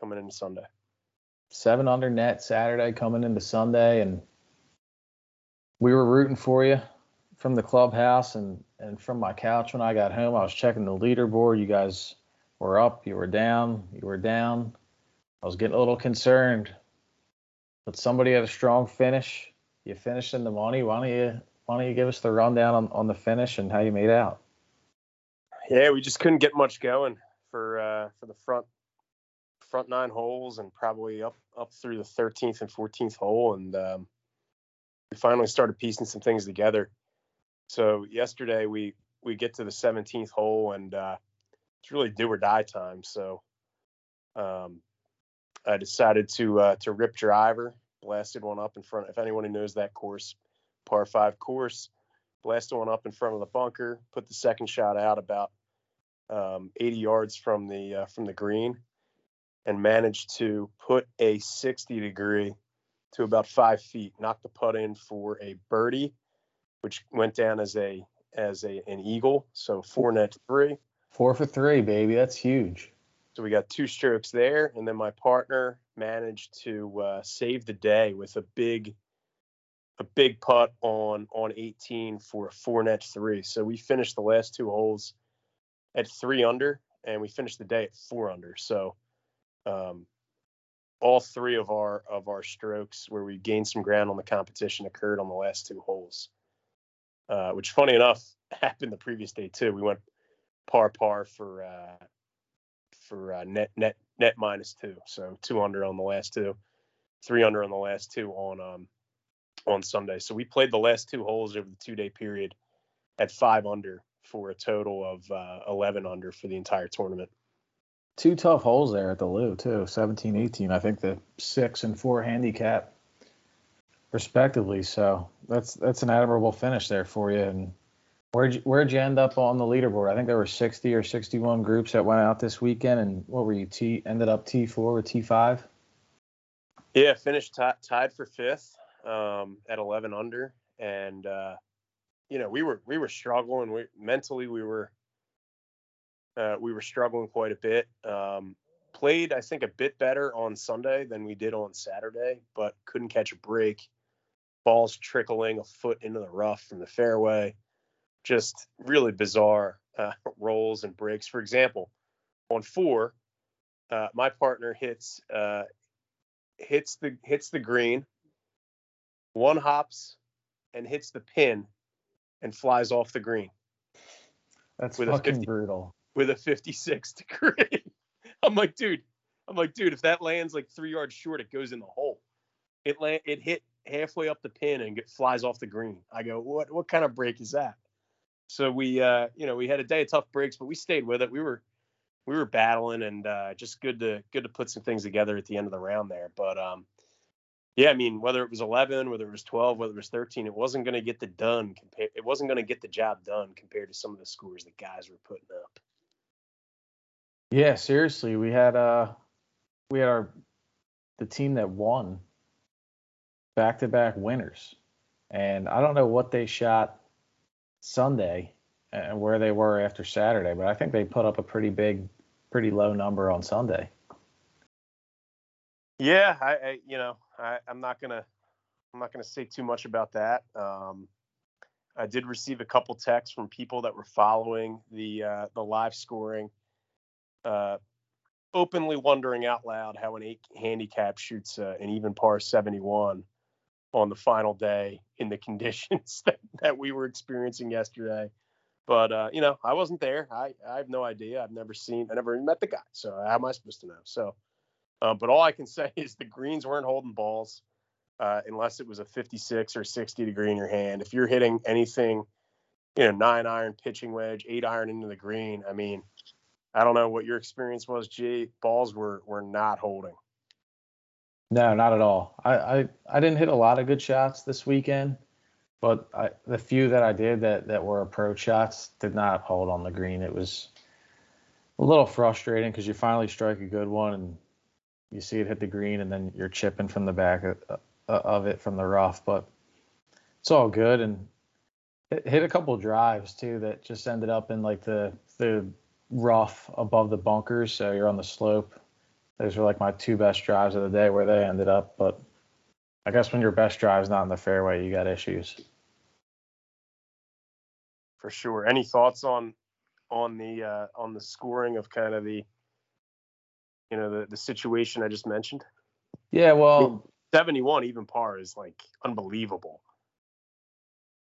coming into Sunday. Seven under net Saturday coming into Sunday, and we were rooting for you from the clubhouse and and from my couch when I got home. I was checking the leaderboard. You guys were up, you were down, you were down. I was getting a little concerned, but somebody had a strong finish. You finished in the money. Why don't you why don't you give us the rundown on, on the finish and how you made out? Yeah, we just couldn't get much going for uh, for the front front nine holes and probably up up through the 13th and 14th hole, and um, we finally started piecing some things together. So yesterday we we get to the 17th hole and uh, it's really do or die time. So um, I decided to uh, to rip driver, blasted one up in front. If anyone who knows that course, par five course, blasted one up in front of the bunker, put the second shot out about um, 80 yards from the uh, from the green, and managed to put a 60 degree to about five feet, knock the putt in for a birdie which went down as a as a an eagle. So four net three. Four for three, baby. That's huge. So we got two strokes there, and then my partner managed to uh, save the day with a big a big putt on on 18 for a four net three. So we finished the last two holes at three under, and we finished the day at four under. So um, all three of our of our strokes where we gained some ground on the competition occurred on the last two holes uh, which funny enough happened the previous day too. We went par par for uh, for uh, net net net minus two, so two under on the last two, three under on the last two on um on Sunday. So we played the last two holes over the two day period at five under for a total of uh, 11 under for the entire tournament. Two tough holes there at the Lou too, 17, 18. I think the six and four handicap respectively. So that's that's an admirable finish there for you. And where'd you, where'd you end up on the leaderboard? I think there were 60 or 61 groups that went out this weekend. And what were you? T ended up T4 or T5? Yeah, finished t- tied for fifth um, at 11 under, and uh, you know we were we were struggling. We mentally we were uh, we were struggling quite a bit. Um, played I think a bit better on Sunday than we did on Saturday, but couldn't catch a break balls trickling a foot into the rough from the fairway. Just really bizarre uh, rolls and breaks. For example, on four, uh, my partner hits uh, hits the hits the green, one hops and hits the pin and flies off the green. That's with fucking a 50, brutal. With a 56 degree. I'm like, dude. I'm like, dude. If that lands like three yards short, it goes in the hole. It land, it hit halfway up the pin and get flies off the green. I go, what what kind of break is that? So we uh, you know, we had a day of tough breaks, but we stayed with it. We were we were battling and uh, just good to good to put some things together at the end of the round there. But um, yeah, I mean, whether it was 11, whether it was 12, whether it was 13, it wasn't going to get the done. Compared, it wasn't going to get the job done compared to some of the scores that guys were putting up. Yeah, seriously, we had uh, we had our the team that won back to back winners. and I don't know what they shot Sunday and where they were after Saturday, but I think they put up a pretty big, pretty low number on Sunday. Yeah, I, I you know I, I'm not gonna I'm not gonna say too much about that. Um, I did receive a couple texts from people that were following the uh, the live scoring, uh, openly wondering out loud how an eight handicap shoots uh, an even par 71 on the final day in the conditions that, that we were experiencing yesterday. But uh, you know, I wasn't there. I, I have no idea. I've never seen. I never met the guy. So how am I supposed to know? So, uh, but all I can say is the greens weren't holding balls uh, unless it was a 56 or 60 degree in your hand. If you're hitting anything, you know, nine iron pitching wedge, eight iron into the green, I mean, I don't know what your experience was, G. Balls were were not holding. No, not at all. I, I, I didn't hit a lot of good shots this weekend, but I, the few that I did that, that were approach shots did not hold on the green. It was a little frustrating because you finally strike a good one and you see it hit the green and then you're chipping from the back of, of it from the rough. But it's all good and it hit a couple drives too that just ended up in like the the rough above the bunkers. So you're on the slope those were like my two best drives of the day where they ended up. But I guess when your best drive's not in the fairway, you got issues. For sure. Any thoughts on on the uh, on the scoring of kind of the you know the the situation I just mentioned? Yeah, well, I mean, 71 even par is like unbelievable.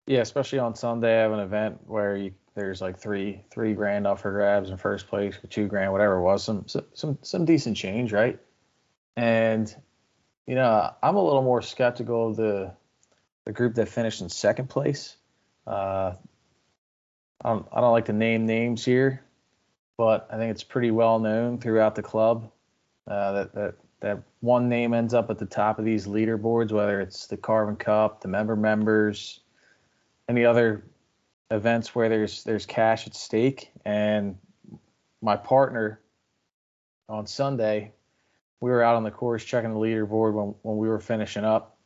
Yeah, especially on Sunday, I have an event where you there's like three three grand off for grabs in first place, two grand, whatever it was, some some some decent change, right? And you know, I'm a little more skeptical of the the group that finished in second place. Uh, I don't I don't like to name names here, but I think it's pretty well known throughout the club uh, that that that one name ends up at the top of these leaderboards, whether it's the Carbon Cup, the member members, any other events where there's there's cash at stake. And my partner on Sunday we were out on the course checking the leaderboard when, when we were finishing up.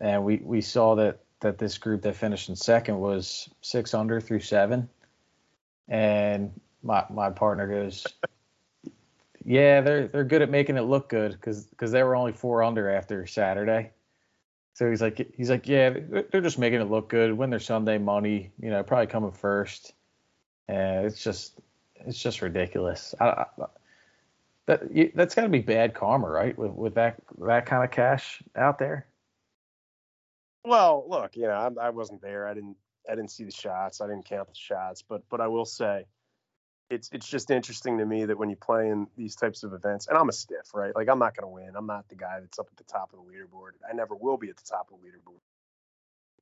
And we we saw that that this group that finished in second was six under through seven. And my my partner goes yeah they're they're good at making it look good because because they were only four under after saturday so he's like, he's like, yeah, they're just making it look good. Win their Sunday money, you know, probably coming first. And it's just, it's just ridiculous. I, I, that that's got to be bad karma, right? With with that that kind of cash out there. Well, look, you know, I, I wasn't there. I didn't I didn't see the shots. I didn't count the shots. But but I will say, it's it's just interesting to me that when you play in these types of events, and I'm a stiff, right? Like I'm not going to win. I'm not the guy that's up at the top of the leaderboard. I never will be at the top of the leaderboard.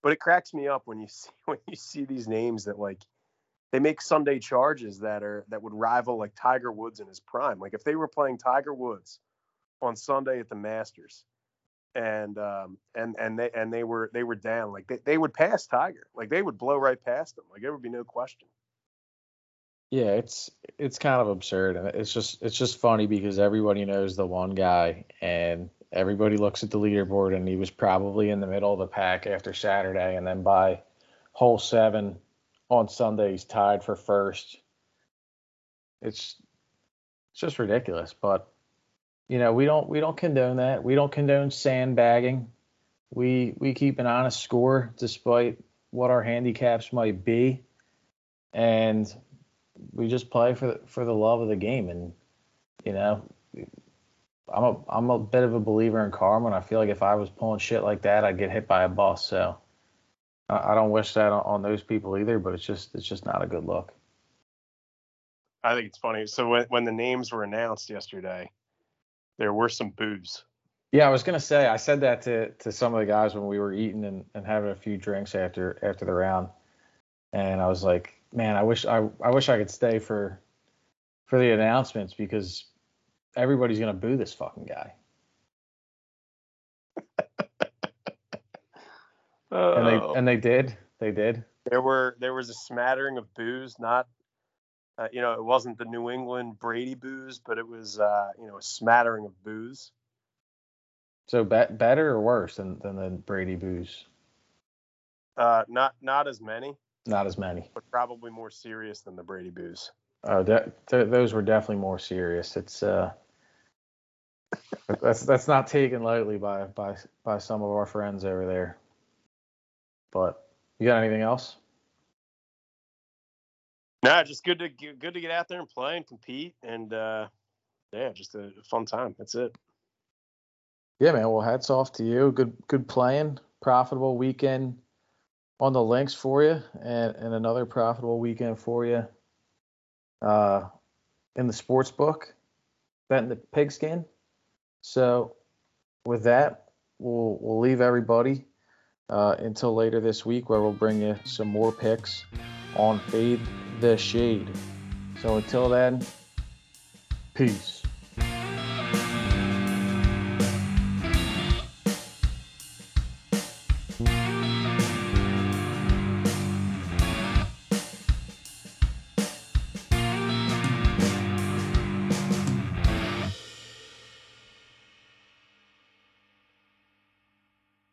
But it cracks me up when you see when you see these names that like they make Sunday charges that are that would rival like Tiger Woods in his prime. Like if they were playing Tiger Woods on Sunday at the Masters, and um and and they and they were they were down, like they, they would pass Tiger, like they would blow right past them, like there would be no question. Yeah, it's it's kind of absurd, and it's just it's just funny because everybody knows the one guy, and everybody looks at the leaderboard, and he was probably in the middle of the pack after Saturday, and then by hole seven on Sunday, he's tied for first. It's it's just ridiculous, but you know we don't we don't condone that. We don't condone sandbagging. We we keep an honest score despite what our handicaps might be, and we just play for the, for the love of the game, and you know, I'm a I'm a bit of a believer in karma, and I feel like if I was pulling shit like that, I'd get hit by a bus. So I, I don't wish that on, on those people either, but it's just it's just not a good look. I think it's funny. So when when the names were announced yesterday, there were some boos. Yeah, I was gonna say I said that to to some of the guys when we were eating and, and having a few drinks after after the round, and I was like, man, I wish I I wish I could stay for for the announcements because everybody's gonna boo this fucking guy. oh. And they and they did. They did. There were there was a smattering of boos, not uh, you know, it wasn't the New England Brady boos, but it was uh, you know, a smattering of boos. So be- better or worse than than the Brady boos? Uh, not not as many, Not as many. but probably more serious than the Brady Boos. Oh, that th- those were definitely more serious. It's uh, that's that's not taken lightly by by by some of our friends over there. But you got anything else? Nah, just good to get, good to get out there and play and compete, and uh, yeah, just a fun time. That's it. Yeah, man. Well, hats off to you. Good good playing. Profitable weekend on the links for you, and and another profitable weekend for you. Uh, in the sports book, betting the pigskin. So, with that, we'll we'll leave everybody uh, until later this week, where we'll bring you some more picks on Fade the Shade. So until then, peace.